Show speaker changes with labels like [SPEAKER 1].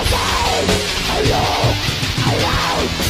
[SPEAKER 1] Alone, alone,